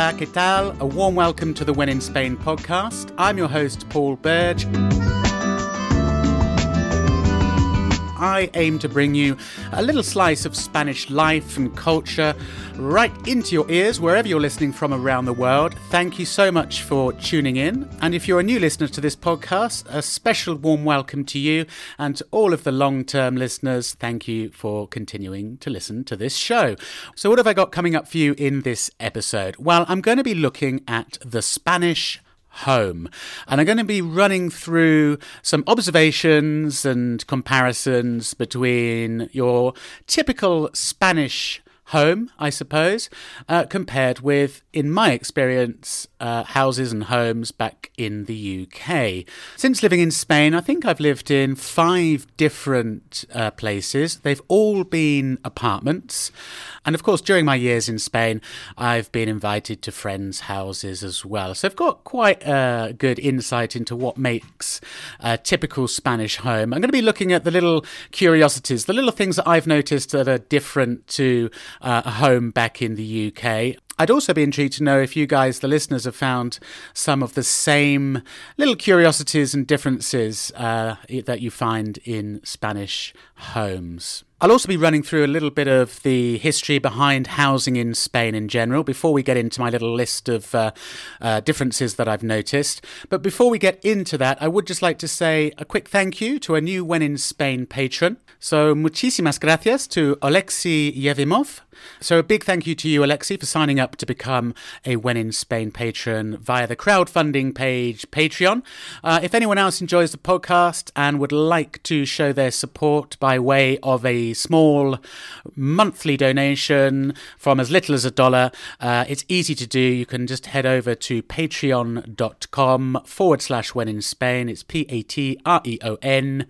Hola, ¿qué tal? A warm welcome to the When in Spain podcast. I'm your host, Paul Burge. I aim to bring you a little slice of Spanish life and culture right into your ears wherever you're listening from around the world. Thank you so much for tuning in. And if you're a new listener to this podcast, a special warm welcome to you and to all of the long term listeners. Thank you for continuing to listen to this show. So, what have I got coming up for you in this episode? Well, I'm going to be looking at the Spanish home. And I'm going to be running through some observations and comparisons between your typical Spanish home, I suppose, uh, compared with, in my experience, uh, houses and homes back in the UK. Since living in Spain, I think I've lived in five different uh, places. They've all been apartments. And of course, during my years in Spain, I've been invited to friends' houses as well. So I've got quite a good insight into what makes a typical Spanish home. I'm going to be looking at the little curiosities, the little things that I've noticed that are different to uh, a home back in the UK. I'd also be intrigued to know if you guys, the listeners, have found some of the same little curiosities and differences uh, that you find in Spanish homes. I'll also be running through a little bit of the history behind housing in Spain in general before we get into my little list of uh, uh, differences that I've noticed. But before we get into that, I would just like to say a quick thank you to a new When in Spain patron. So, muchísimas gracias to Alexei Yevimov. So, a big thank you to you, Alexei, for signing up to become a When in Spain patron via the crowdfunding page Patreon. Uh, if anyone else enjoys the podcast and would like to show their support by way of a small monthly donation from as little as a dollar, uh, it's easy to do. You can just head over to patreon.com forward slash when in Spain. It's P A T R E O N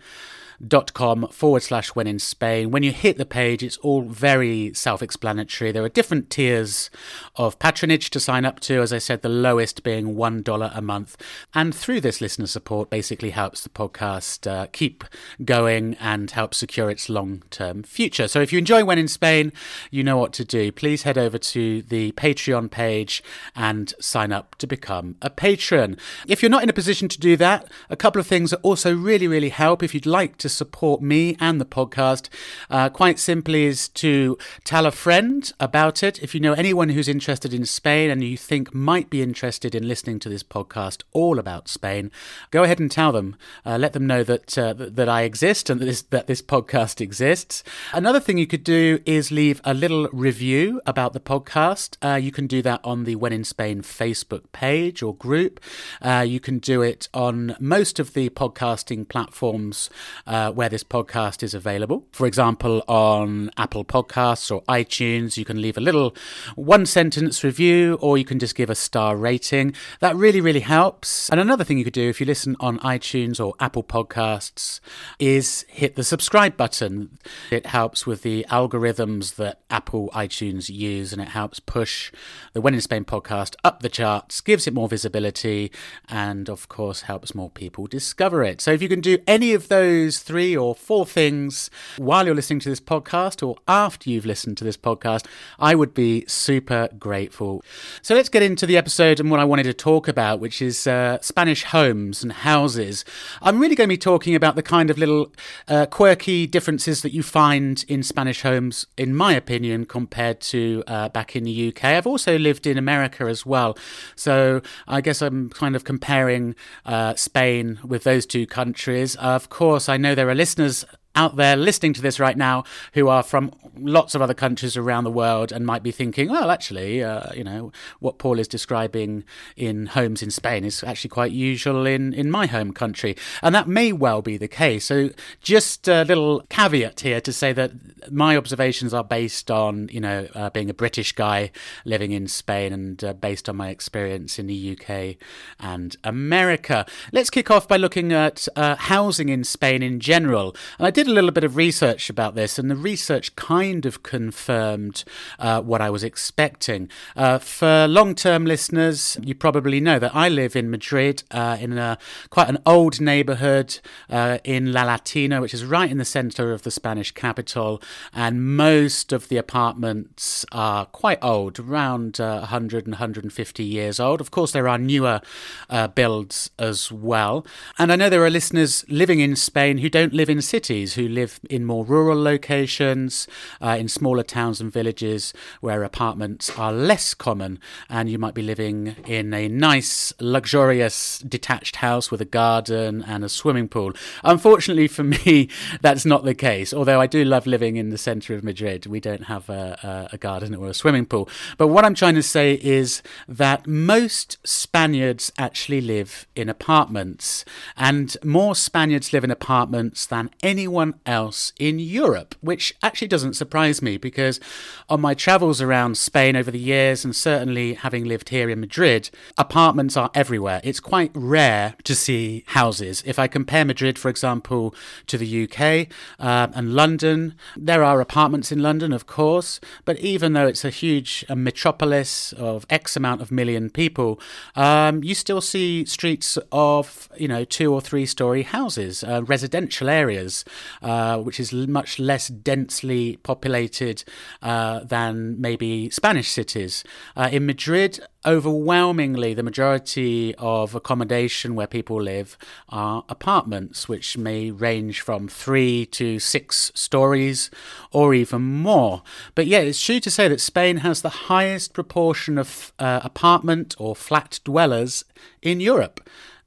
dot com forward slash when in Spain. When you hit the page, it's all very self explanatory. There are different tiers of patronage to sign up to, as I said, the lowest being $1 a month. And through this listener support, basically helps the podcast uh, keep going and help secure its long term future. So if you enjoy When in Spain, you know what to do. Please head over to the Patreon page and sign up to become a patron. If you're not in a position to do that, a couple of things that also really, really help if you'd like to support me and the podcast, uh, quite simply, is to tell a friend about it. If you know anyone who's interested in Spain and you think might be interested in listening to this podcast all about Spain, go ahead and tell them. Uh, let them know that uh, that I exist and that this, that this podcast exists. Another thing you could do is leave a little review about the podcast. Uh, you can do that on the When in Spain Facebook page or group. Uh, you can do it on most of the podcasting platforms uh, uh, where this podcast is available. For example, on Apple Podcasts or iTunes, you can leave a little one sentence review or you can just give a star rating. That really, really helps. And another thing you could do if you listen on iTunes or Apple Podcasts is hit the subscribe button. It helps with the algorithms that Apple iTunes use and it helps push the When in Spain podcast up the charts, gives it more visibility, and of course helps more people discover it. So if you can do any of those three or four things while you're listening to this podcast or after you've listened to this podcast, I would be super grateful. So let's get into the episode and what I wanted to talk about, which is uh, Spanish homes and houses. I'm really going to be talking about the kind of little uh, quirky differences that you find in Spanish homes, in my opinion, compared to uh, back in the UK. I've also lived in America as well. So I guess I'm kind of comparing uh, Spain with those two countries. of course, I know there are listeners out there listening to this right now who are from lots of other countries around the world and might be thinking, well, actually, uh, you know, what Paul is describing in homes in Spain is actually quite usual in, in my home country. And that may well be the case. So just a little caveat here to say that my observations are based on, you know, uh, being a British guy living in Spain and uh, based on my experience in the UK and America. Let's kick off by looking at uh, housing in Spain in general. And I did a little bit of research about this, and the research kind of confirmed uh, what I was expecting. Uh, for long term listeners, you probably know that I live in Madrid uh, in a, quite an old neighborhood uh, in La Latina, which is right in the center of the Spanish capital, and most of the apartments are quite old, around 100 and 150 years old. Of course, there are newer uh, builds as well. And I know there are listeners living in Spain who don't live in cities, who live in more rural locations, uh, in smaller towns and villages where apartments are less common. And you might be living in a nice, luxurious, detached house with a garden and a swimming pool. Unfortunately for me, that's not the case. Although I do love living in the centre of Madrid, we don't have a, a, a garden or a swimming pool. But what I'm trying to say is that most Spaniards actually live in apartments, and more Spaniards live in apartments than anyone else in Europe, which actually doesn't surprise me because on my travels around Spain over the years, and certainly having lived here in Madrid, apartments are everywhere. It's quite rare to see houses. If I compare Madrid, for example, to the UK uh, and London, there are apartments in London, of course, but even though it's a huge a metropolis of X amount of million people, um, you still see streets of you know two or three story houses, uh, residential areas, uh, which is much less densely populated uh, than maybe Spanish cities. Uh, in Madrid, overwhelmingly, the majority of accommodation where people live are apartments, which may range from three to six stories or even more. But yeah, it's true to say that Spain has the highest proportion of uh, apartment or flat dwellers in Europe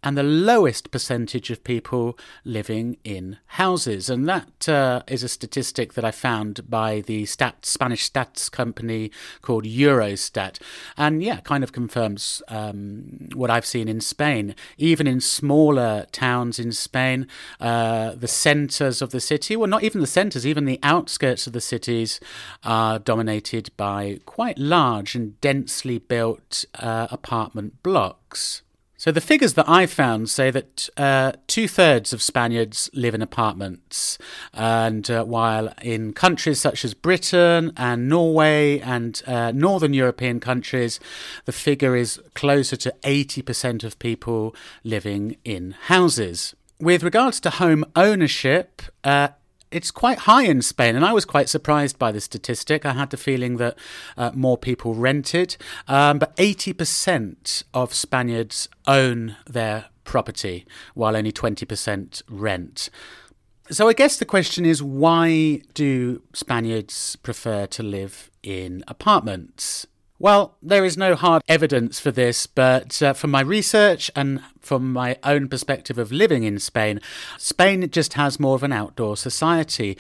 and the lowest percentage of people living in houses. And that uh, is a statistic that I found by the Spanish stats company called Eurostat. And yeah, kind of confirms um, what I've seen in Spain. Even in smaller towns in Spain, uh, the centres of the city, well, not even the centres, even the outskirts of the cities are dominated by quite large and densely built uh, apartment blocks. So the figures that I found say that uh, two thirds of Spaniards live in apartments, and uh, while in countries such as Britain and Norway and uh, northern European countries, the figure is closer to 80% of people living in houses. With regards to home ownership, uh, it's quite high in Spain, and I was quite surprised by the statistic. I had the feeling that uh, more people rented, um, but 80% of Spaniards own their property, while only 20% rent. So I guess the question is why do Spaniards prefer to live in apartments? Well, there is no hard evidence for this, but uh, from my research and from my own perspective of living in Spain, Spain just has more of an outdoor society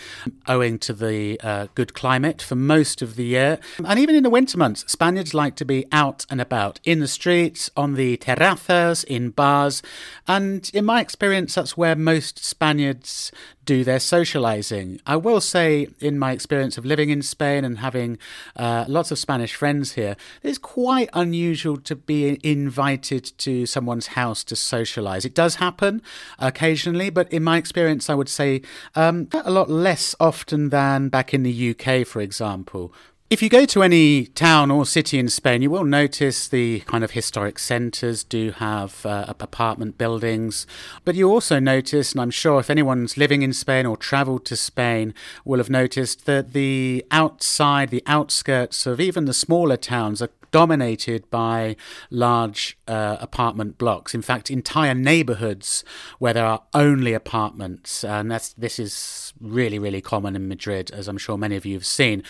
owing to the uh, good climate for most of the year. And even in the winter months, Spaniards like to be out and about in the streets, on the terrazas, in bars. And in my experience, that's where most Spaniards do their socializing. I will say, in my experience of living in Spain and having uh, lots of Spanish friends here, it's quite unusual to be invited to someone's house to socialize. It does happen occasionally, but in my experience, I would say um, a lot less often than back in the UK, for example. If you go to any town or city in Spain, you will notice the kind of historic centres do have uh, apartment buildings. But you also notice, and I'm sure if anyone's living in Spain or travelled to Spain, will have noticed that the outside, the outskirts of even the smaller towns are dominated by large uh, apartment blocks. In fact, entire neighborhoods where there are only apartments, and that's this is really really common in Madrid, as I'm sure many of you have seen.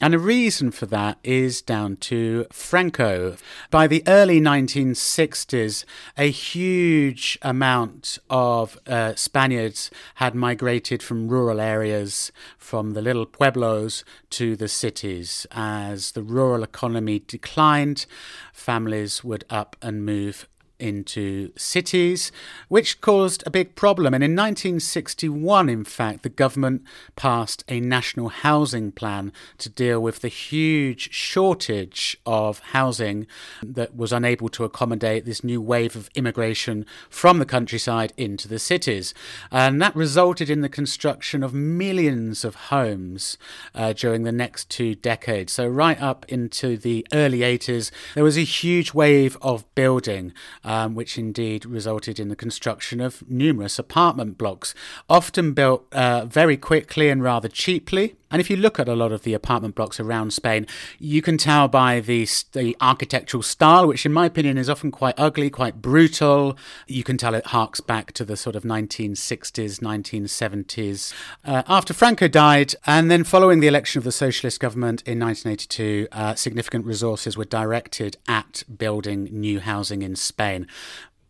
And the reason for that is down to Franco. By the early 1960s, a huge amount of uh, Spaniards had migrated from rural areas, from the little pueblos to the cities. As the rural economy declined, families would up and move into cities, which caused a big problem. And in 1961, in fact, the government passed a national housing plan to deal with the huge shortage of housing that was unable to accommodate this new wave of immigration from the countryside into the cities. And that resulted in the construction of millions of homes uh, during the next two decades. So, right up into the early 80s, there was a huge wave of building um, which indeed resulted in the construction of numerous apartment blocks, often built uh, very quickly and rather cheaply. And if you look at a lot of the apartment blocks around Spain, you can tell by the, the architectural style, which in my opinion is often quite ugly, quite brutal. You can tell it harks back to the sort of 1960s, 1970s. Uh, after Franco died, and then following the election of the socialist government in 1982, uh, significant resources were directed at building new housing in Spain.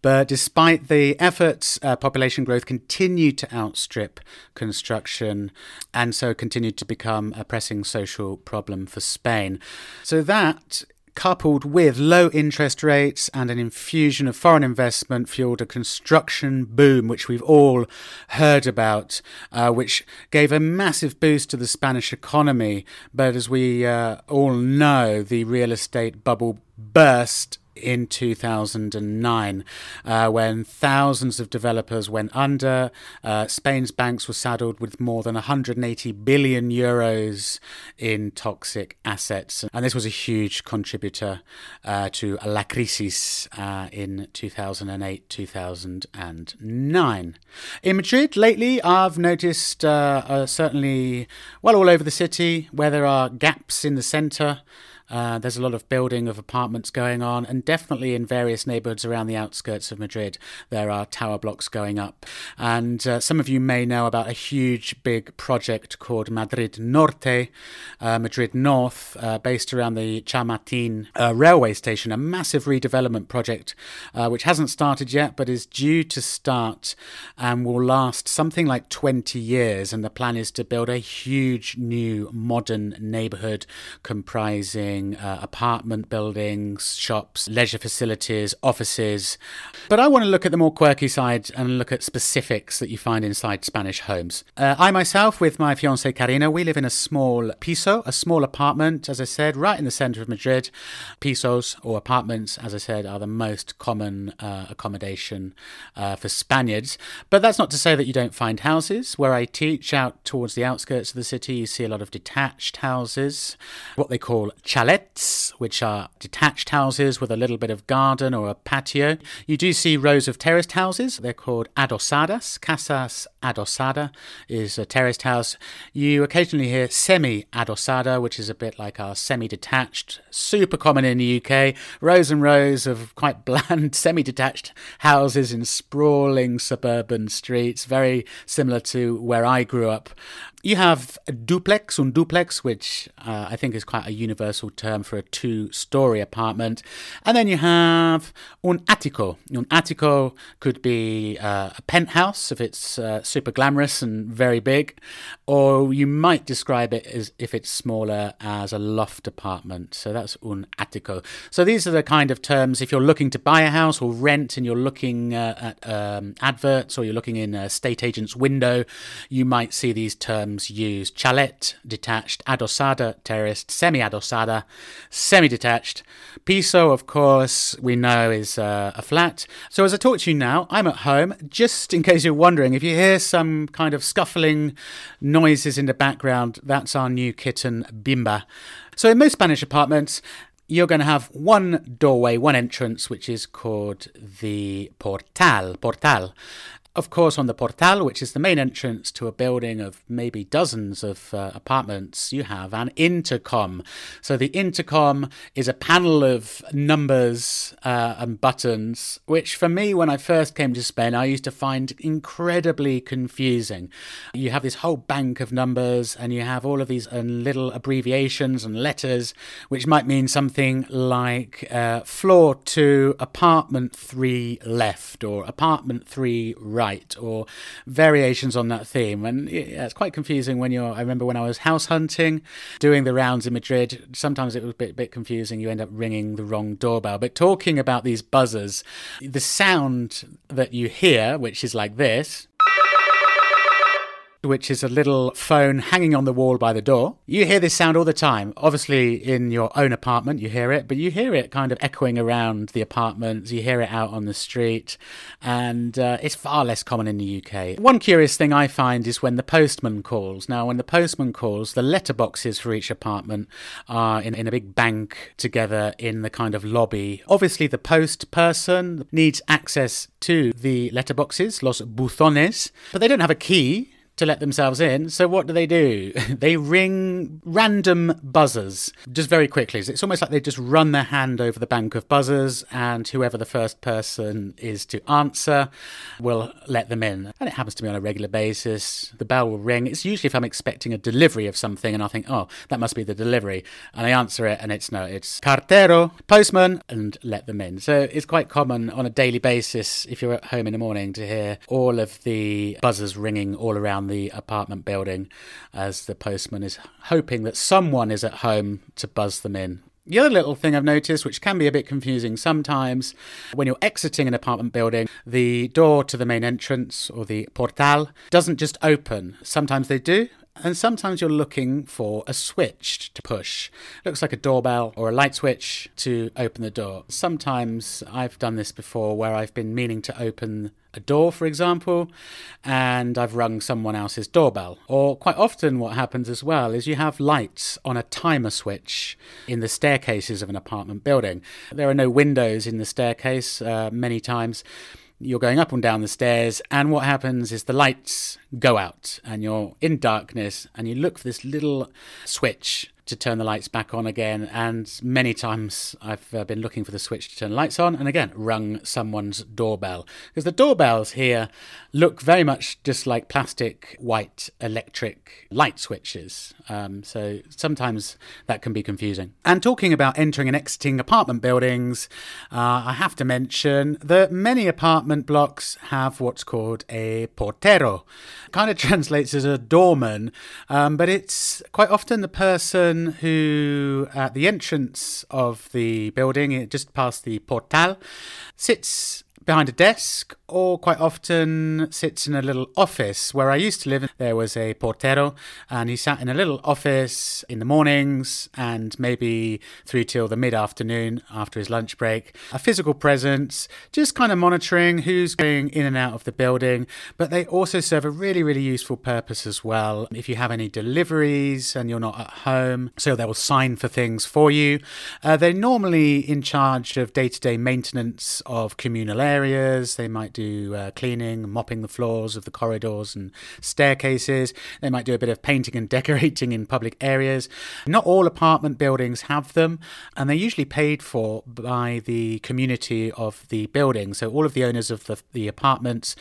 But despite the efforts, uh, population growth continued to outstrip construction and so continued to become a pressing social problem for Spain. So that coupled with low interest rates and an infusion of foreign investment, fueled a construction boom, which we've all heard about, uh, which gave a massive boost to the Spanish economy. But as we uh, all know, the real estate bubble burst in 2009 uh, when thousands of developers went under. Uh, Spain's banks were saddled with more than 180 billion euros in toxic assets. And this was a huge contributor uh, to La Crisis uh, in 2008 2009. In Madrid, lately, I've noticed uh, uh, certainly, well, all over the city where there are gaps in the centre. Uh, there's a lot of building of apartments going on, and definitely in various neighborhoods around the outskirts of Madrid, there are tower blocks going up. And uh, some of you may know about a huge, big project called Madrid Norte, uh, Madrid North, uh, based around the Chamartin uh, railway station, a massive redevelopment project which hasn't started yet but is due to start and will last something like 20 years. And the plan is to build a huge new modern neighborhood comprising uh, apartment buildings, shops, leisure facilities, offices. But I want to look at the more quirky side and look at specifics that you find inside Spanish homes. Uh, I myself, with my fiancee Karina, we live in a small piso, a small apartment, as I said, right in the centre of Madrid. Pisos or apartments, as I said, are the most common uh, accommodation uh, for Spaniards. But that's not to say that you don't find houses. Where I teach out towards the outskirts of the city, you see a lot of detached houses, what they call chalets chalets, which are detached houses with a little bit of garden or a patio. You do see rows of terraced houses. They're called adosadas. Casas adosada is a terraced house. You occasionally hear semi adosada, which is a bit like our semi detached, super common in the UK. Rows and rows of quite bland semi detached houses in sprawling suburban streets, very similar to where I grew up you have a duplex, un duplex, which uh, I think is quite a universal term for a two story apartment. And then you have un ático. Un ático could be uh, a penthouse if it's uh, super glamorous and very big, or you might describe it as if it's smaller as a loft apartment. So that's un ático. So these are the kind of terms if you're looking to buy a house or rent and you're looking uh, at um, adverts or you're looking in a state agent's window, you might see these terms terms used chalet, detached, adosada, terraced, semi adosada, semi detached. Piso, of course, we know is uh, a flat. So as I talk to you now, I'm at home. Just in case you're wondering, if you hear some kind of scuffling noises in the background, that's our new kitten, Bimba. So in most Spanish apartments, you're going to have one doorway, one entrance, which is called the portal. Portal. Of course, on the Portal, which is the main entrance to a building of maybe dozens of uh, apartments, you have an intercom. So the intercom is a panel of numbers uh, and buttons, which for me, when I first came to Spain, I used to find incredibly confusing. You have this whole bank of numbers, and you have all of these uh, little abbreviations and letters, which might mean something like uh, floor two, apartment three left, or apartment three right light or variations on that theme. And it's quite confusing when you're. I remember when I was house hunting, doing the rounds in Madrid, sometimes it was a bit, bit confusing. You end up ringing the wrong doorbell. But talking about these buzzers, the sound that you hear, which is like this which is a little phone hanging on the wall by the door. You hear this sound all the time. Obviously, in your own apartment, you hear it, but you hear it kind of echoing around the apartments. You hear it out on the street, and uh, it's far less common in the UK. One curious thing I find is when the postman calls. Now, when the postman calls, the letterboxes for each apartment are in, in a big bank together in the kind of lobby. Obviously, the post person needs access to the letterboxes, los buzones, but they don't have a key to let themselves in. So what do they do? they ring random buzzers just very quickly. It's almost like they just run their hand over the bank of buzzers, and whoever the first person is to answer will let them in. And it happens to me on a regular basis. The bell will ring. It's usually if I'm expecting a delivery of something, and I think, oh, that must be the delivery, and I answer it, and it's no, it's cartero, postman, and let them in. So it's quite common on a daily basis if you're at home in the morning to hear all of the buzzers ringing all around the apartment building as the postman is hoping that someone is at home to buzz them in. The other little thing I've noticed, which can be a bit confusing sometimes, when you're exiting an apartment building, the door to the main entrance or the portal doesn't just open. Sometimes they do, and sometimes you're looking for a switch to push. It looks like a doorbell or a light switch to open the door. Sometimes I've done this before where I've been meaning to open a door, for example, and I've rung someone else's doorbell. Or quite often, what happens as well is you have lights on a timer switch in the staircases of an apartment building. There are no windows in the staircase uh, many times you're going up and down the stairs, and what happens is the lights go out, and you're in darkness, and you look for this little switch to turn the lights back on again. And many times I've uh, been looking for the switch to turn lights on, and again, rung someone's doorbell. Because the doorbells here look very much just like plastic white electric light switches. Um, so sometimes that can be confusing. And talking about entering and exiting apartment buildings, uh, I have to mention that many apartment blocks have what's called a portero. Kind of translates as a doorman, um, but it's quite often the person who, at the entrance of the building, just past the portal, sits behind a desk or quite often sits in a little office where I used to live. There was a portero and he sat in a little office in the mornings and maybe through till the mid afternoon after his lunch break. A physical presence, just kind of monitoring who's going in and out of the building, but they also serve a really, really useful purpose as well. If you have any deliveries and you're not at home, so they will sign for things for you. Uh, they're normally in charge of day to day maintenance of communal areas. They might do uh, cleaning, mopping the floors of the corridors and staircases. They might do a bit of painting and decorating in public areas. Not all apartment buildings have them, and they're usually paid for by the community of the building. So all of the owners of the, the apartments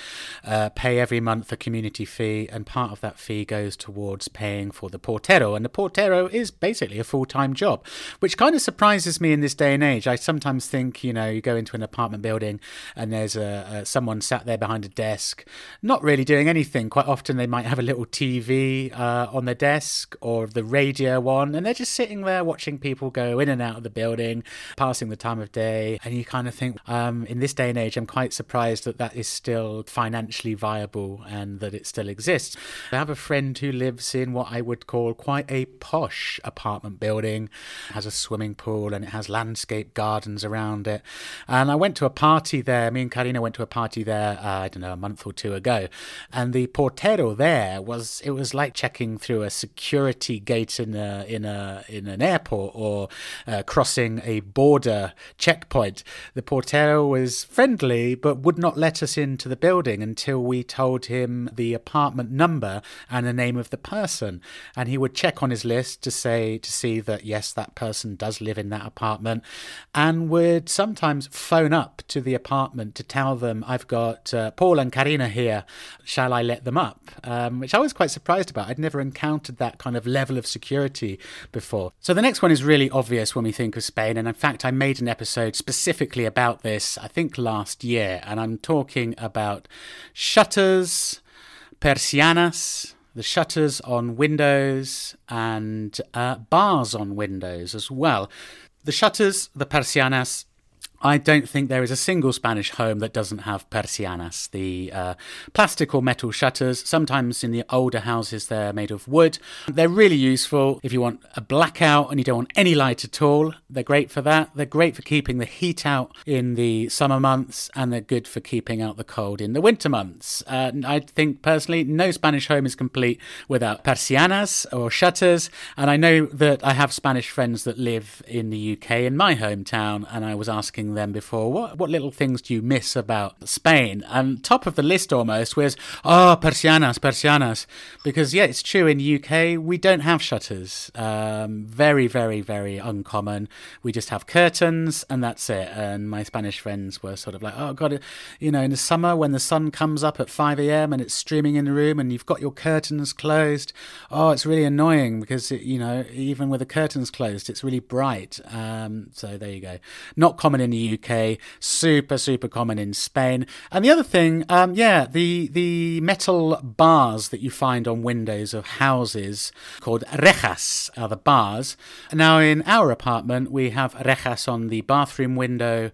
uh, pay every month a community fee, and part of that fee goes towards paying for the portero. And the portero is basically a full time job, which kind of surprises me in this day and age. I sometimes think, you know, you go into an apartment building and there's a, a someone someone sat there behind a desk, not really doing anything. Quite often, they might have a little TV uh, on their desk or the radio one, and they're just sitting there watching people go in and out of the building, passing the time of day. And you kind of think, um, in this day and age, I'm quite surprised that that is still financially viable and that it still exists. I have a friend who lives in what I would call quite a posh apartment building, it has a swimming pool and it has landscape gardens around it. And I went to a party there. Me and Karina went to a party there, uh, I don't know, a month or two ago, and the portero there was it was like checking through a security gate in a in a in an airport or uh, crossing a border checkpoint. The portero was friendly, but would not let us into the building until we told him the apartment number and the name of the person, and he would check on his list to say to see that yes, that person does live in that apartment, and would sometimes phone up to the apartment to tell them I've Got uh, Paul and Karina here. Shall I let them up? Um, which I was quite surprised about. I'd never encountered that kind of level of security before. So the next one is really obvious when we think of Spain. And in fact, I made an episode specifically about this, I think last year. And I'm talking about shutters, persianas, the shutters on windows, and uh, bars on windows as well. The shutters, the persianas, I don't think there is a single Spanish home that doesn't have persianas, the uh, plastic or metal shutters. Sometimes in the older houses, they're made of wood. They're really useful if you want a blackout and you don't want any light at all. They're great for that. They're great for keeping the heat out in the summer months, and they're good for keeping out the cold in the winter months. Uh, I think personally, no Spanish home is complete without persianas or shutters. And I know that I have Spanish friends that live in the UK in my hometown, and I was asking asking them before, what, what little things do you miss about Spain? And top of the list almost was, oh, persianas, persianas. Because, yeah, it's true, in UK, we don't have shutters. Um, very, very, very uncommon. We just have curtains and that's it. And my Spanish friends were sort of like, oh, God, you know, in the summer when the sun comes up at 5 a.m. and it's streaming in the room and you've got your curtains closed, oh, it's really annoying because, it, you know, even with the curtains closed, it's really bright. Um, so there you go. Not common in the the UK, super super common in Spain. And the other thing, um, yeah, the the metal bars that you find on windows of houses called rejas are the bars. Now in our apartment we have rejas on the bathroom window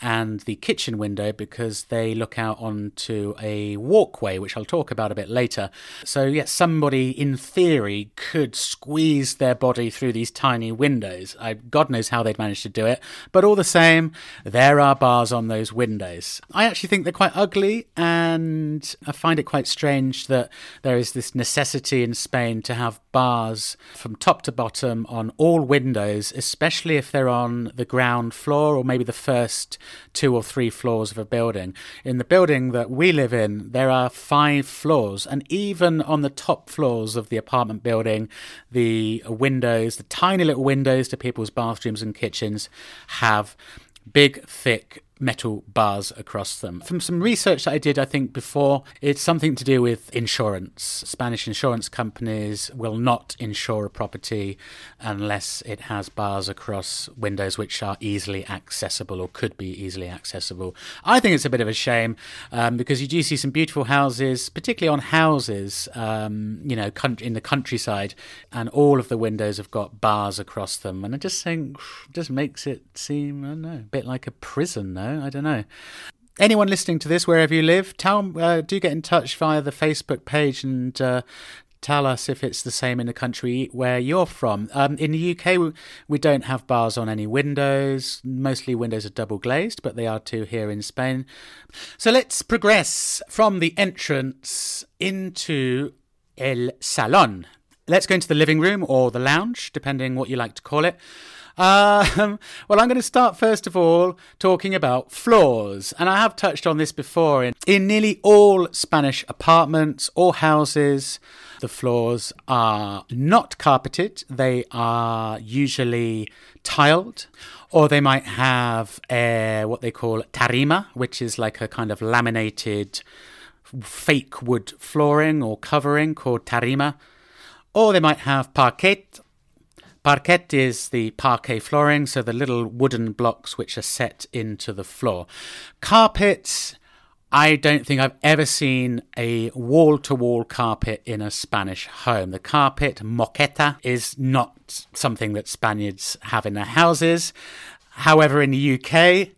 and the kitchen window because they look out onto a walkway, which I'll talk about a bit later. So yes, somebody in theory could squeeze their body through these tiny windows. I, God knows how they'd manage to do it, but all the same, there are bars on those windows. I actually think they're quite ugly, and I find it quite strange that there is this necessity in Spain to have bars from top to bottom on all windows, especially if they're on the ground floor or maybe the first two or three floors of a building. In the building that we live in, there are five floors, and even on the top floors of the apartment building, the windows, the tiny little windows to people's bathrooms and kitchens, have big, thick metal bars across them. From some research that I did, I think before, it's something to do with insurance. Spanish insurance companies will not insure a property unless it has bars across windows which are easily accessible or could be easily accessible. I think it's a bit of a shame um, because you do see some beautiful houses, particularly on houses, um, you know, in the countryside, and all of the windows have got bars across them. And I just think, just makes it seem, I don't know, a bit like a prison, though. I don't know. Anyone listening to this, wherever you live, tell uh, do get in touch via the Facebook page and uh, tell us if it's the same in the country where you're from. Um, in the UK, we, we, don't have bars on any windows. Mostly windows are double glazed, but they are too here in Spain. So let's progress from the entrance into El Salon. Let's go into the living room or the lounge, depending what you like to call it. Um, well, I'm going to start first of all talking about floors. And I have touched on this before. In, in nearly all Spanish apartments or houses, the floors are not carpeted, they are usually tiled, or they might have a, what they call tarima, which is like a kind of laminated fake wood flooring or covering called tarima. Or they might have parquet, Parquet is the parquet flooring, so the little wooden blocks which are set into the floor. Carpets, I don't think I've ever seen a wall to wall carpet in a Spanish home. The carpet, moqueta, is not something that Spaniards have in their houses. However, in the UK,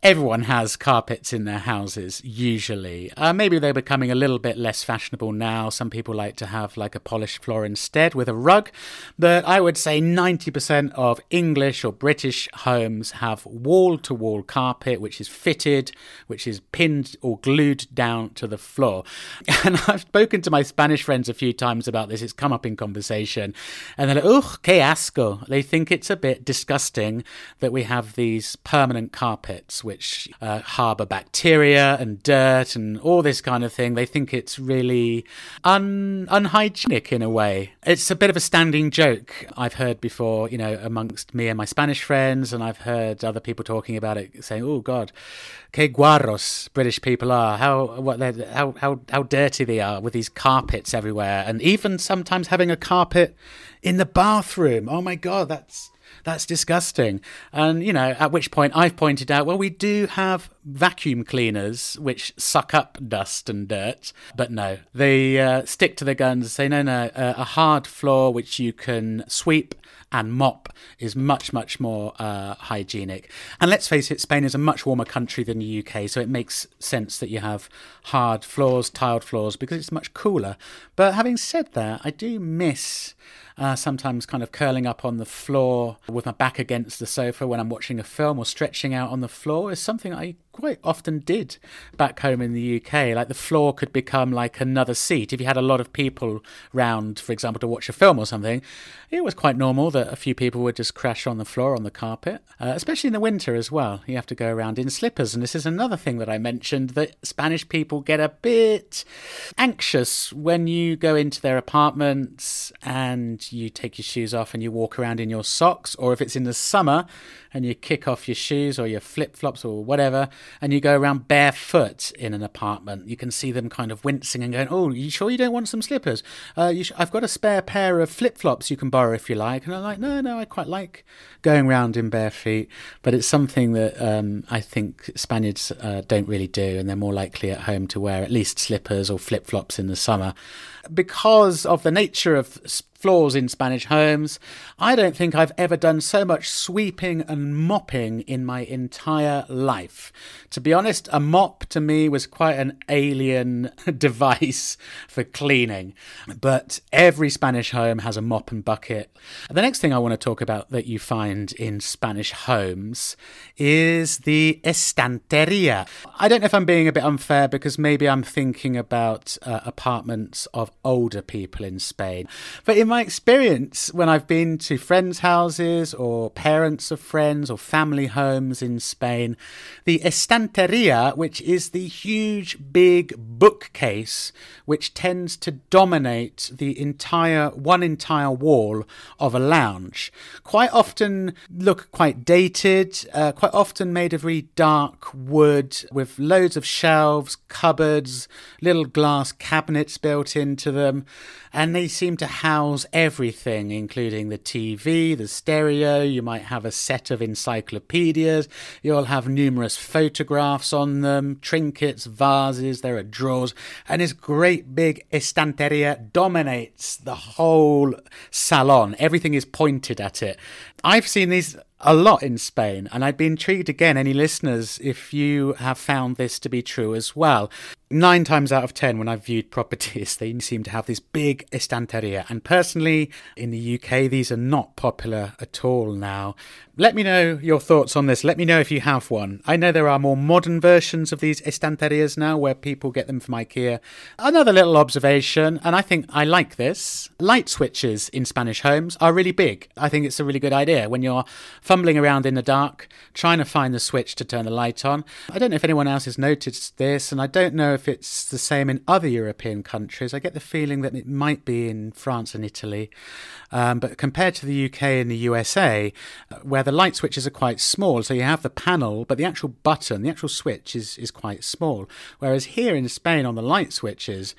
everyone has carpets in their houses usually. Uh, maybe they're becoming a little bit less fashionable now. Some people like to have like a polished floor instead with a rug. But i would say 90% of english or british homes have wall to wall carpet which is fitted which is pinned or glued down to the floor. And i've spoken to my spanish friends a few times about this. It's come up in conversation. And they're like ugh que asco. They think it's a bit disgusting that we have these permanent carpets which uh, harbour bacteria and dirt and all this kind of thing. They think it's really un- unhygienic in a way. It's a bit of a standing joke I've heard before, you know, amongst me and my Spanish friends, and I've heard other people talking about it, saying, "Oh God, que guarros British people are. How what how how how dirty they are with these carpets everywhere, and even sometimes having a carpet in the bathroom. Oh my God, that's." That's disgusting. And, you know, at which point I've pointed out, well, we do have vacuum cleaners which suck up dust and dirt. But no, they uh, stick to their guns and say, no, no, uh, a hard floor which you can sweep and mop is much, much more uh, hygienic. And let's face it, Spain is a much warmer country than the UK, so it makes sense that you have hard floors, tiled floors, because it's much cooler. But having said that, I do miss uh, sometimes kind of curling up on the floor with my back against the sofa when I'm watching a film or stretching out on the floor is something I quite often did back home in the UK. Like the floor could become like another seat. If you had a lot of people round, for example, to watch a film or something, it was quite normal that a few people would just crash on the floor on the carpet, uh, especially in the winter as well. You have to go around in slippers. And this is another thing that I mentioned that Spanish people get a bit anxious when you go into their apartments and you take your shoes off and you walk around in your socks, or if it's in the summer and you kick off your shoes or your flip flops or whatever, and you go around barefoot in an apartment, you can see them kind of wincing and going, "Oh, you sure you don't want some slippers? Uh, sh- I've got a spare pair of flip flops you can borrow if you like." And I'm like, "No, no, I quite like going around in bare feet, but it's something that um, I think Spaniards uh, don't really do, and they're more likely at home to wear at least slippers or flip flops in the summer." Because of the nature of floors in Spanish homes. I don't think I've ever done so much sweeping and mopping in my entire life. To be honest, a mop to me was quite an alien device for cleaning. But every Spanish home has a mop and bucket. The next thing I want to talk about that you find in Spanish homes is the estanteria. I don't know if I'm being a bit unfair because maybe I'm thinking about uh, apartments of older people in Spain. But in my experience, when I've been to friends' houses or parents of friends or family homes in Spain, the estanteria, which is the huge, big bookcase which tends to dominate the entire one entire wall of a lounge, quite often look quite dated, uh, quite often made of very dark wood with loads of shelves, cupboards, little glass cabinets built into them, and they seem to house everything, including the TV, the stereo. You might have a set of encyclopedias. You'll have numerous photographs on them, trinkets, vases. There are drawers, and this great big estanteria dominates the whole salon. Everything is pointed at it. I've seen these a lot in Spain, and I'd be intrigued again, any listeners, if you have found this to be true as well. Nine times out of ten, when I've viewed properties, they seem to have this big estanteria. And personally, in the UK, these are not popular at all now. Let me know your thoughts on this. Let me know if you have one. I know there are more modern versions of these estanterias now where people get them from IKEA. Another little observation, and I think I like this light switches in Spanish homes are really big. I think it's a really good idea when you're fumbling around in the dark, trying to find the switch to turn the light on. I don't know if anyone else has noticed this, and I don't know if it's the same in other European countries. I get the feeling that it might be in France and Italy. Um, but compared to the UK and the USA, uh, where the light switches are quite small, so you have the panel, but the actual button, the actual switch is, is quite small. Whereas here in Spain, on the light switches,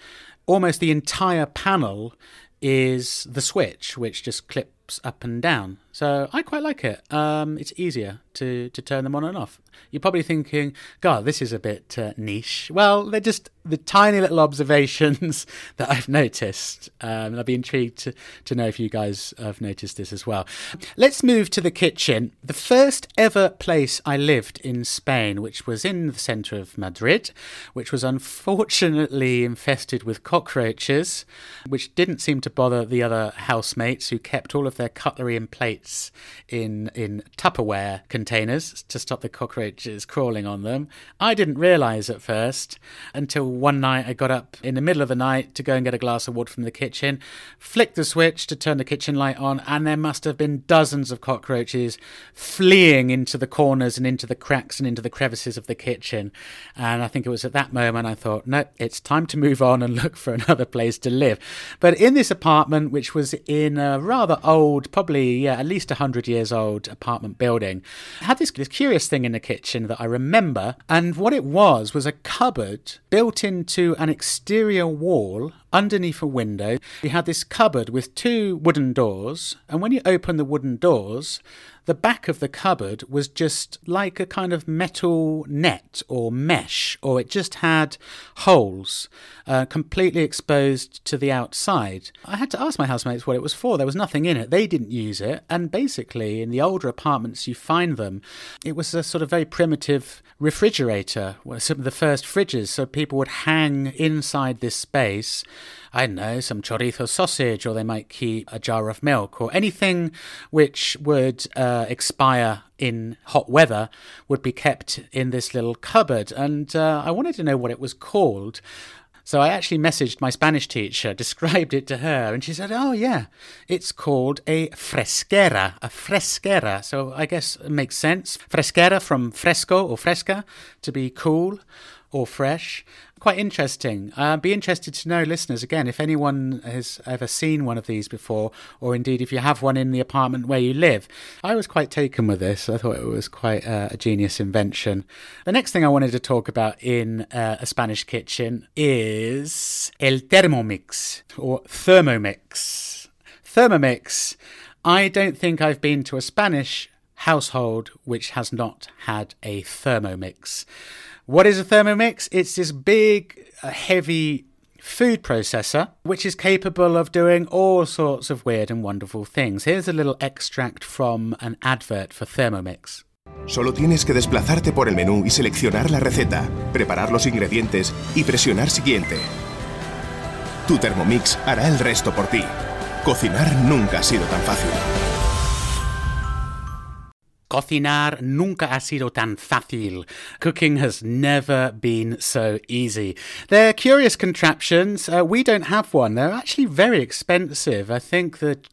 almost the entire panel is the switch, which just clips up and down. So I quite like it. Um, it's easier to, to turn them on and off. You're probably thinking, God, this is a bit uh, niche. Well, they're just the tiny little observations that I've noticed. Um, I'd be intrigued to, to know if you guys have noticed this as well. Let's move to the kitchen. The first ever place I lived in Spain, which was in the centre of Madrid, which was unfortunately infested with cockroaches, which didn't seem to bother the other housemates who kept all of their cutlery and plates lids in in Tupperware containers to stop the cockroaches crawling on them. I didn't realise at first until one night I got up in the middle of the night to go and get a glass of water from the kitchen, flicked the switch to turn the kitchen light on, and there must have been dozens of cockroaches fleeing into the corners and into the cracks and into the crevices of the kitchen. And I think it was at that moment I thought, no, it's time to move on and look for another place to live. But in this apartment, which was in a rather old, probably yeah, least 100 years old apartment building, had this, this curious thing in the kitchen that I remember. And what it was was a cupboard built into an exterior wall underneath a window. We had this cupboard with two wooden doors, and when you open the wooden doors, the back of the cupboard was just like a kind of metal net or mesh, or it just had holes uh, completely exposed to the outside. I had to ask my housemates what it was for. There was nothing in it. They didn't use it. And basically, in the older apartments, you find them, it was a sort of very primitive refrigerator, some of the first fridges. So people would hang inside this space I don't know, some chorizo sausage, or they might keep a jar of milk, or anything which would uh, expire in hot weather would be kept in this little cupboard. And uh, I wanted to know what it was called. So I actually messaged my Spanish teacher, described it to her, and she said, Oh, yeah, it's called a fresquera, a fresquera. So I guess it makes sense. Fresquera from fresco or fresca, to be cool or fresh. Quite interesting. Uh, be interested to know, listeners, again, if anyone has ever seen one of these before, or indeed if you have one in the apartment where you live. I was quite taken with this. I thought it was quite uh, a genius invention. The next thing I wanted to talk about in uh, a Spanish kitchen is el Thermomix, or Thermomix. Thermomix. I don't think I've been to a Spanish household which has not had a Thermomix. What is a Thermomix? It's this big, uh, heavy food processor which is capable of doing all sorts of weird and wonderful things. Here's a little extract from an advert for Thermomix. Solo tienes que desplazarte por el menú y seleccionar la receta, preparar los ingredientes y presionar siguiente. Tu Thermomix hará el resto por ti. Cocinar nunca ha sido tan fácil. Cocinar nunca ha sido tan fácil. Cooking has never been so easy. They're curious contraptions. Uh, we don't have one. They're actually very expensive. I think that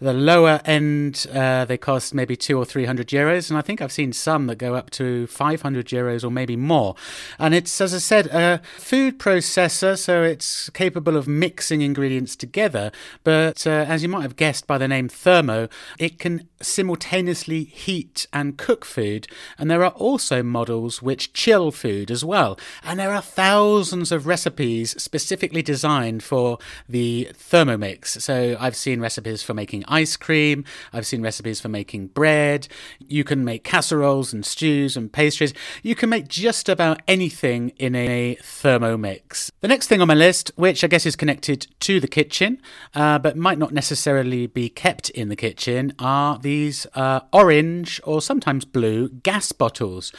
the lower end uh, they cost maybe two or three hundred euros, and I think I've seen some that go up to five hundred euros or maybe more. And it's, as I said, a food processor, so it's capable of mixing ingredients together. But uh, as you might have guessed by the name Thermo, it can simultaneously heat and cook food. And there are also models which chill food as well. And there are thousands of recipes specifically designed for the Thermomix. So I've seen recipes for making ice cream. I've seen recipes for making bread. You can make casseroles and stews and pastries. You can make just about anything in a Thermomix. The next thing on my list, which I guess is connected to the kitchen, uh, but might not necessarily be kept in the kitchen, are these uh, orange or sometimes blue gas bottles.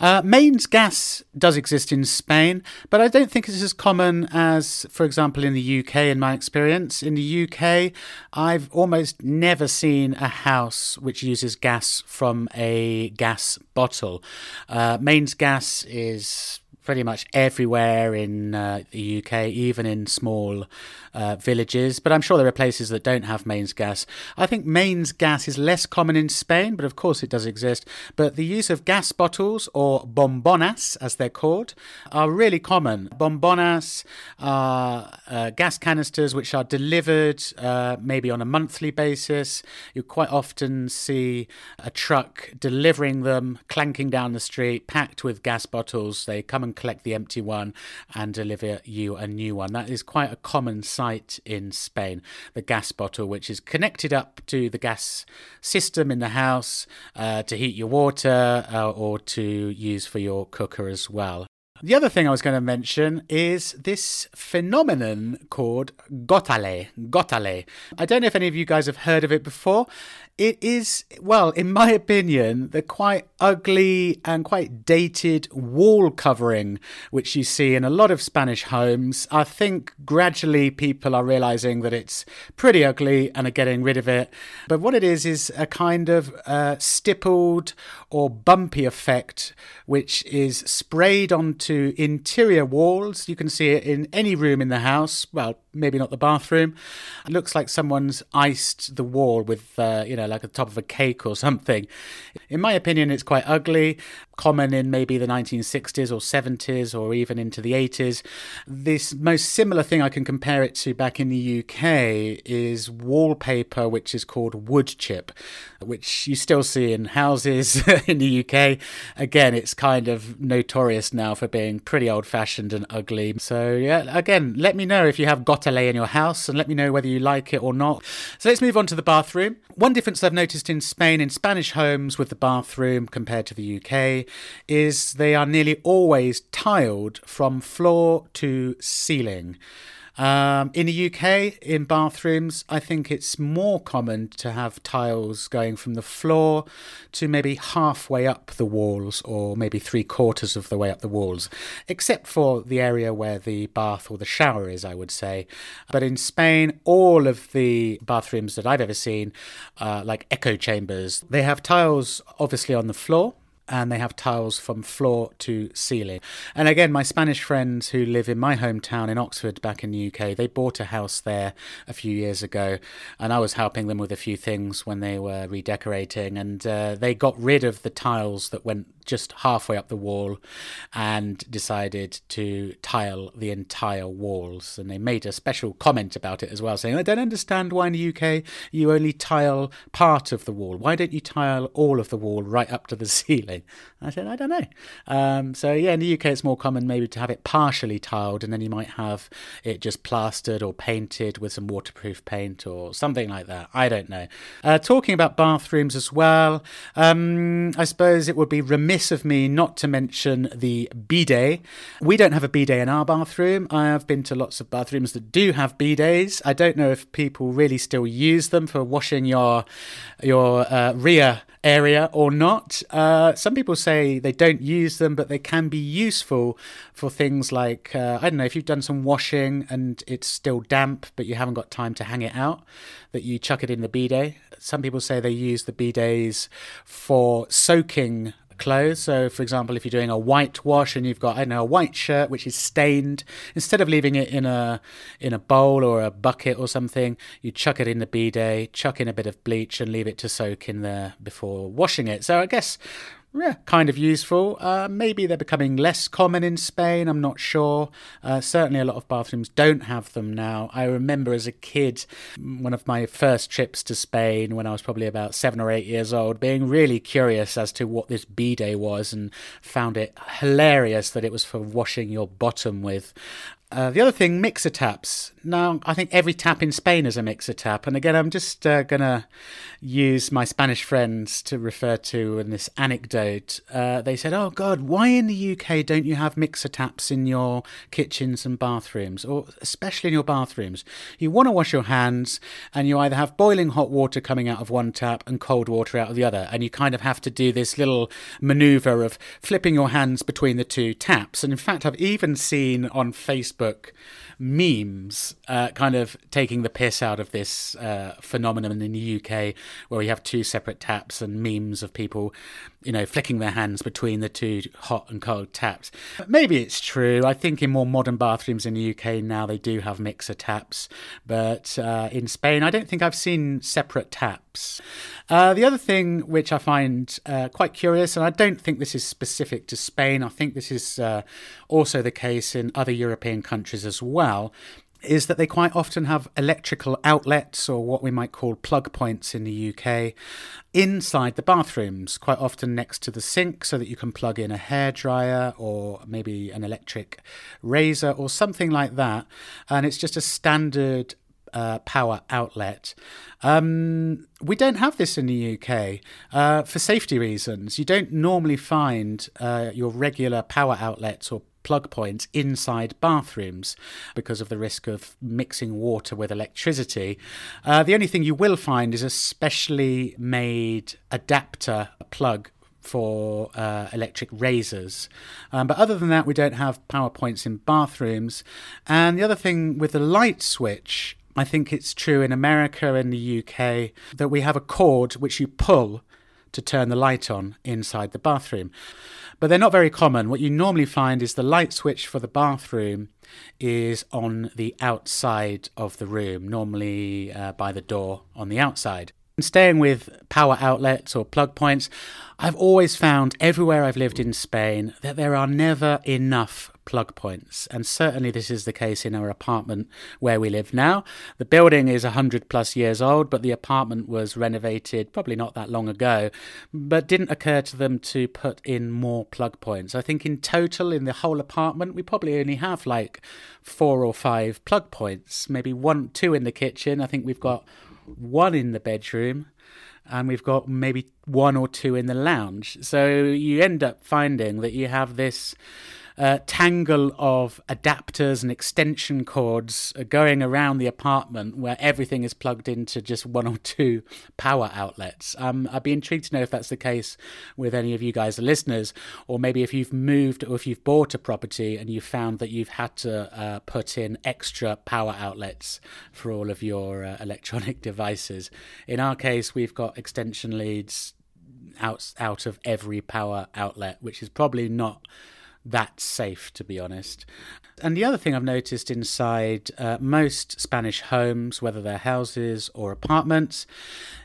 Uh, mains gas does exist in Spain, but I don't think it's as common as, for example, in the UK, in my experience. In the UK, I've almost never seen a house which uses gas from a gas bottle. Uh, mains gas is pretty much everywhere in uh, the UK, even in small uh, villages. But I'm sure there are places that don't have mains gas. I think mains gas is less common in Spain, but of course it does exist. But the use of gas bottles, or bombonas as they're called, are really common. Bombonas are uh, gas canisters which are delivered uh, maybe on a monthly basis. You quite often see a truck delivering them, clanking down the street, packed with gas bottles. They come and collect the empty one and deliver you a new one. That is quite a common sight in Spain. The gas bottle, which is connected up to the gas system in the house uh, to heat your water uh, or to use for your cooker as well. The other thing I was going to mention is this phenomenon called gotelé. Gotelé. I don't know if any of you guys have heard of it before. It is, well, in my opinion, the quite ugly and quite dated wall covering, which you see in a lot of Spanish homes. I think gradually people are realizing that it's pretty ugly and are getting rid of it. But what it is, is a kind of uh, stippled or bumpy effect, which is sprayed onto interior walls. You can see it in any room in the house. Well, maybe not the bathroom. It looks like someone's iced the wall with, uh, you know, like the top of a cake or something. In my opinion, it's quite ugly, common in maybe the 1960s or 70s or even into the 80s. This most similar thing I can compare it to back in the UK is wallpaper, which is called wood chip, which you still see in houses in the UK. Again, it's kind of notorious now for being pretty old fashioned and ugly. So, yeah, again, let me know if you have Gotelé in your house and let me know whether you like it or not. So, let's move on to the bathroom. One difference I've noticed in Spain, in Spanish homes with the bathroom compared to the UK, is they are nearly always tiled from floor to ceiling. Um, in the UK, in bathrooms, I think it's more common to have tiles going from the floor to maybe halfway up the walls or maybe three quarters of the way up the walls, except for the area where the bath or the shower is, I would say. But in Spain, all of the bathrooms that I've ever seen, uh, like echo chambers, they have tiles obviously on the floor and they have tiles from floor to ceiling. And again, my Spanish friends who live in my hometown in Oxford back in the UK, they bought a house there a few years ago, and I was helping them with a few things when they were redecorating, and uh, they got rid of the tiles that went just halfway up the wall and decided to tile the entire walls. And they made a special comment about it as well, saying, I don't understand why in the UK you only tile part of the wall. Why don't you tile all of the wall right up to the ceiling? I said, I don't know. Um, so, yeah, in the UK it's more common maybe to have it partially tiled and then you might have it just plastered or painted with some waterproof paint or something like that. I don't know. Uh, talking about bathrooms as well, um, I suppose it would be remiss of me not to mention the bidet. We don't have a bidet in our bathroom. I have been to lots of bathrooms that do have bidets. I don't know if people really still use them for washing your your uh, rear area or not. Uh, some people say they don't use them, but they can be useful for things like uh, I don't know if you've done some washing and it's still damp, but you haven't got time to hang it out, that you chuck it in the bidet. Some people say they use the bidets for soaking clothes. So, for example, if you're doing a white wash and you've got I don't know a white shirt which is stained, instead of leaving it in a in a bowl or a bucket or something, you chuck it in the bidet, chuck in a bit of bleach, and leave it to soak in there before washing it. So, I guess yeah, kind of useful. Uh, maybe they're becoming less common in Spain. I'm not sure. Uh, certainly, a lot of bathrooms don't have them now. I remember as a kid, one of my first trips to Spain when I was probably about seven or eight years old, being really curious as to what this bidet was and found it hilarious that it was for washing your bottom with. Uh, the other thing, mixer taps. Now, I think every tap in Spain is a mixer tap. And again, I'm just uh, going to use my Spanish friends to refer to in this anecdote. Uh, they said, Oh, God, why in the UK don't you have mixer taps in your kitchens and bathrooms, or especially in your bathrooms? You want to wash your hands, and you either have boiling hot water coming out of one tap and cold water out of the other. And you kind of have to do this little maneuver of flipping your hands between the two taps. And in fact, I've even seen on Facebook Facebook memes uh, kind of taking the piss out of this uh, phenomenon in the UK where we have two separate taps and memes of people, you know, flicking their hands between the two hot and cold taps. Maybe it's true. I think in more modern bathrooms in the UK now they do have mixer taps, but uh, in Spain I don't think I've seen separate taps. Uh, the other thing which I find uh, quite curious, and I don't think this is specific to Spain, I think this is uh, also the case in other European countries as well, is that they quite often have electrical outlets or what we might call plug points in the UK inside the bathrooms, quite often next to the sink, so that you can plug in a hairdryer or maybe an electric razor or something like that. And it's just a standard uh, power outlet. Um, we don't have this in the UK uh, for safety reasons. You don't normally find uh, your regular power outlets or plug points inside bathrooms because of the risk of mixing water with electricity. Uh, the only thing you will find is a specially made adapter plug for uh, electric razors. Um, but other than that, we don't have power points in bathrooms. And the other thing with the light switch, I think it's true in America and the UK that we have a cord which you pull to turn the light on inside the bathroom. But they're not very common. What you normally find is the light switch for the bathroom is on the outside of the room, normally uh, by the door on the outside. And staying with power outlets or plug points, I've always found everywhere I've lived in Spain that there are never enough plug points. And certainly this is the case in our apartment where we live now. The building is 100 plus years old, but the apartment was renovated probably not that long ago. But didn't occur to them to put in more plug points. I think in total, in the whole apartment, we probably only have like four or five plug points, maybe one, two in the kitchen. I think we've got one in the bedroom and we've got maybe one or two in the lounge. So you end up finding that you have this uh, tangle of adapters and extension cords going around the apartment where everything is plugged into just one or two power outlets. Um, I'd be intrigued to know if that's the case with any of you guys, the listeners, or maybe if you've moved or if you've bought a property and you've found that you've had to uh, put in extra power outlets for all of your uh, electronic devices. In our case, we've got extension leads out out of every power outlet, which is probably not that safe, to be honest. And the other thing I've noticed inside uh, most Spanish homes, whether they're houses or apartments,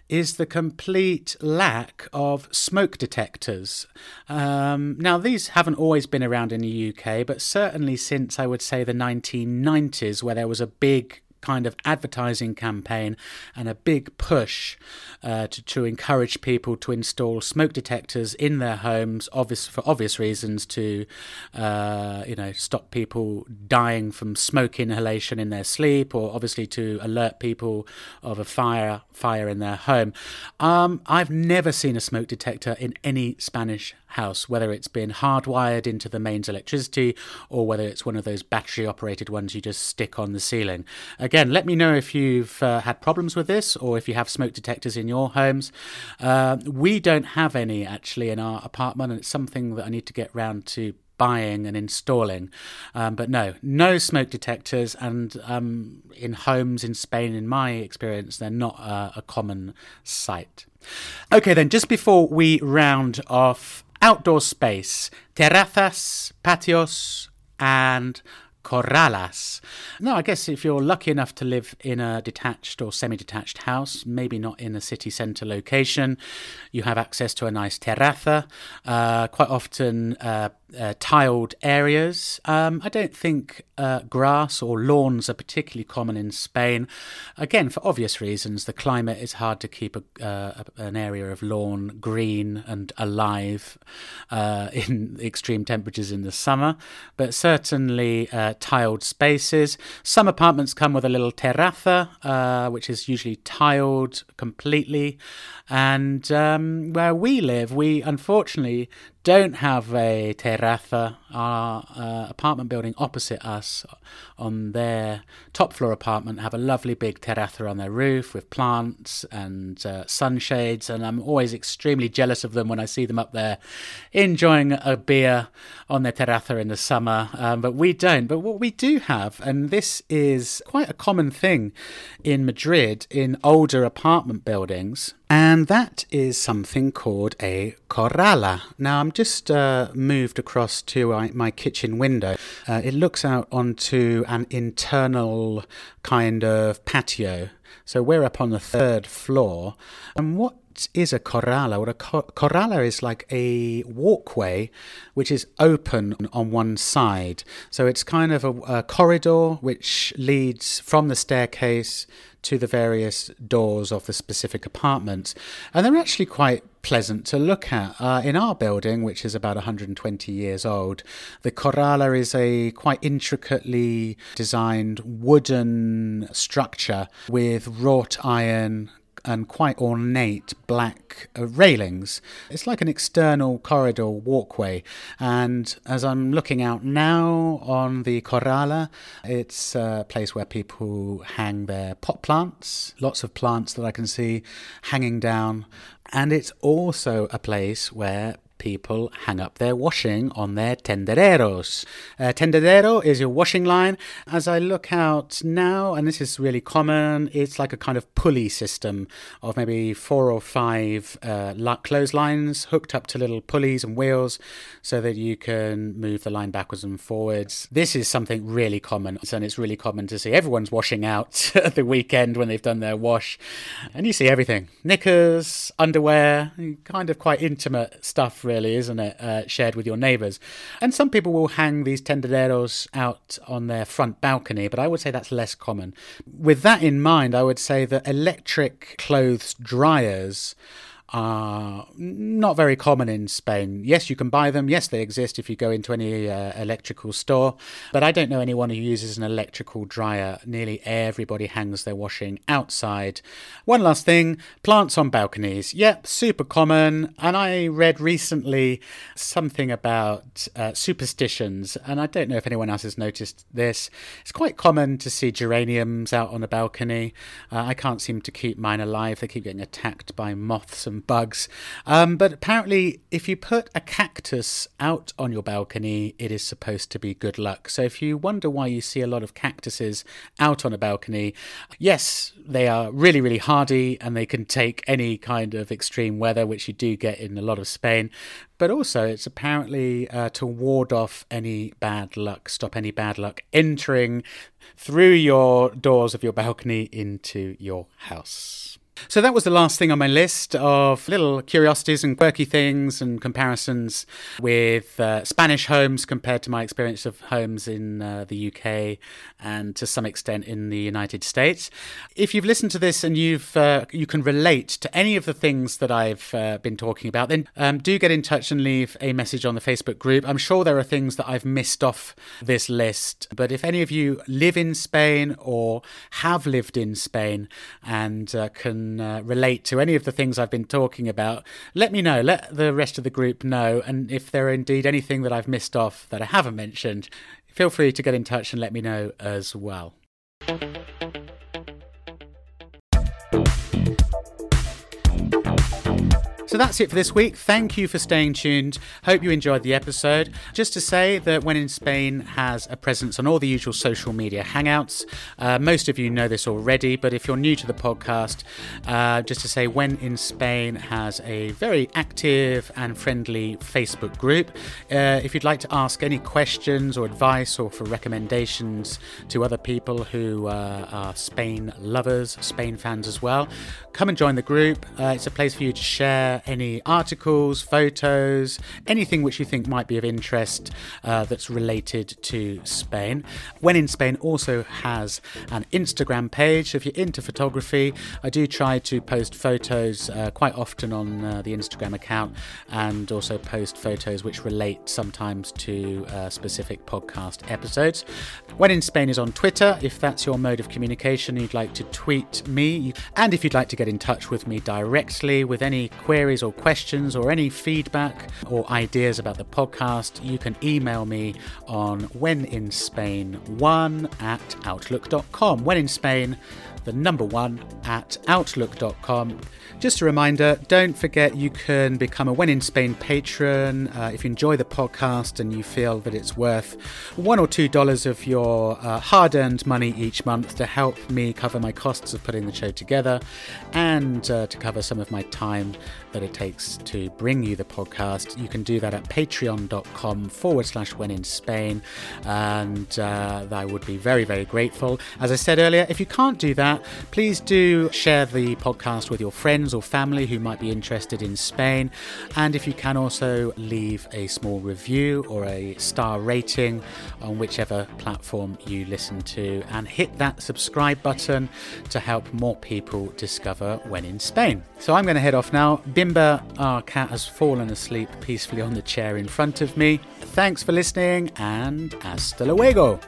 is the complete lack of smoke detectors. Um, now, these haven't always been around in the UK, but certainly since I would say the 1990s, where there was a big kind of advertising campaign and a big push uh, to, to encourage people to install smoke detectors in their homes, obvious for obvious reasons, to uh, you know stop people dying from smoke inhalation in their sleep, or obviously to alert people of a fire fire in their home. Um, I've never seen a smoke detector in any Spanish house, whether it's been hardwired into the mains electricity or whether it's one of those battery operated ones you just stick on the ceiling. Let me know if you've uh, had problems with this or if you have smoke detectors in your homes. Uh, we don't have any actually in our apartment, and it's something that I need to get round to buying and installing. Um, but no, no smoke detectors. And um, in homes in Spain, in my experience, they're not uh, a common sight. Okay, then, just before we round off, outdoor space, terrazas, patios, and corralas. No, I guess if you're lucky enough to live in a detached or semi detached house, maybe not in a city centre location, you have access to a nice terraza. Uh, quite often, uh, uh, tiled areas. Um, I don't think uh, grass or lawns are particularly common in Spain. Again, for obvious reasons, the climate is hard to keep a, uh, an area of lawn green and alive uh, in extreme temperatures in the summer. But certainly uh, tiled spaces. Some apartments come with a little terraza, uh, which is usually tiled completely. And um, where we live, we unfortunately don't have a terraza. Our uh, apartment building opposite us, on their top floor apartment, have a lovely big terraza on their roof with plants and uh, sunshades. And I'm always extremely jealous of them when I see them up there enjoying a beer on their terraza in the summer. Um, but we don't. But what we do have, and this is quite a common thing in Madrid in older apartment buildings, and that is something called a corrala. Now, I'm just uh, moved across to my, kitchen window. Uh, it looks out onto an internal kind of patio. So we're up on the third floor. And what is a corrala? Well, a corrala is like a walkway which is open on one side. So it's kind of a, a corridor which leads from the staircase to the various doors of the specific apartments. And they're actually quite pleasant to look at. Uh, in our building, which is about 120 years old, the corrala is a quite intricately designed wooden structure with wrought iron and quite ornate black uh, railings. It's like an external corridor walkway. And as I'm looking out now on the Corrala, it's a place where people hang their pot plants, lots of plants that I can see hanging down. And it's also a place where people hang up their washing on their tendederos. Uh, tendedero is your washing line. As I look out now, and this is really common, it's like a kind of pulley system of maybe four or five uh, clotheslines hooked up to little pulleys and wheels so that you can move the line backwards and forwards. This is something really common, and it's really common to see everyone's washing out at the weekend when they've done their wash, and you see everything knickers, underwear, kind of quite intimate stuff really, isn't it? Uh, shared with your neighbours. And some people will hang these tendederos out on their front balcony, but I would say that's less common. With that in mind, I would say that electric clothes dryers are not very common in Spain. Yes, you can buy them. Yes, they exist if you go into any uh, electrical store. But I don't know anyone who uses an electrical dryer. Nearly everybody hangs their washing outside. One last thing plants on balconies. Yep, super common. And I read recently something about uh, superstitions. And I don't know if anyone else has noticed this. It's quite common to see geraniums out on a balcony. Uh, I can't seem to keep mine alive, they keep getting attacked by moths and bugs. Um, but apparently, if you put a cactus out on your balcony, it is supposed to be good luck. So if you wonder why you see a lot of cactuses out on a balcony, yes, they are really, really hardy and they can take any kind of extreme weather, which you do get in a lot of Spain but also it's apparently uh, to ward off any bad luck, stop any bad luck entering through your doors of your balcony into your house. So that was the last thing on my list of little curiosities and quirky things and comparisons with uh, Spanish homes compared to my experience of homes in uh, the UK and to some extent in the United States. If you've listened to this and you've uh, you can relate to any of the things that I've uh, been talking about, then um, do get in touch and leave a message on the Facebook group. I'm sure there are things that I've missed off this list, but if any of you live in Spain or have lived in Spain and uh, uh, relate to any of the things I've been talking about, let me know. Let the rest of the group know. And if there are indeed anything that I've missed off that I haven't mentioned, feel free to get in touch and let me know as well. So that's it for this week. Thank you for staying tuned. Hope you enjoyed the episode. Just to say that When in Spain has a presence on all the usual social media hangouts. Uh, most of you know this already, but if you're new to the podcast, uh, just to say When in Spain has a very active and friendly Facebook group. Uh, if you'd like to ask any questions or advice or for recommendations to other people who uh, are Spain lovers, Spain fans as well, come and join the group. Uh, it's a place for you to share any articles, photos, anything which you think might be of interest uh, that's related to Spain. When in Spain also has an Instagram page. So if you're into photography, I do try to post photos uh, quite often on uh, the Instagram account and also post photos which relate sometimes to uh, specific podcast episodes. When in Spain is on Twitter, if that's your mode of communication, you'd like to tweet me, and if you'd like to get in touch with me directly with any queries queries or questions or any feedback or ideas about the podcast, you can email me on wheninspain1 at outlook.com. When in Spain, the number one at outlook.com. Just a reminder don't forget you can become a When in Spain patron uh, if you enjoy the podcast and you feel that it's worth one or two dollars of your uh, hard earned money each month to help me cover my costs of putting the show together and uh, to cover some of my time that it takes to bring you the podcast. You can do that at patreon.com forward slash when in Spain, and uh, I would be very, very grateful. As I said earlier, if you can't do that, please do share the podcast with your friends friends or family who might be interested in Spain. And if you can also leave a small review or a star rating on whichever platform you listen to, and hit that subscribe button to help more people discover when in Spain. So I'm going to head off now. Bimba, our cat, has fallen asleep peacefully on the chair in front of me. Thanks for listening and hasta luego.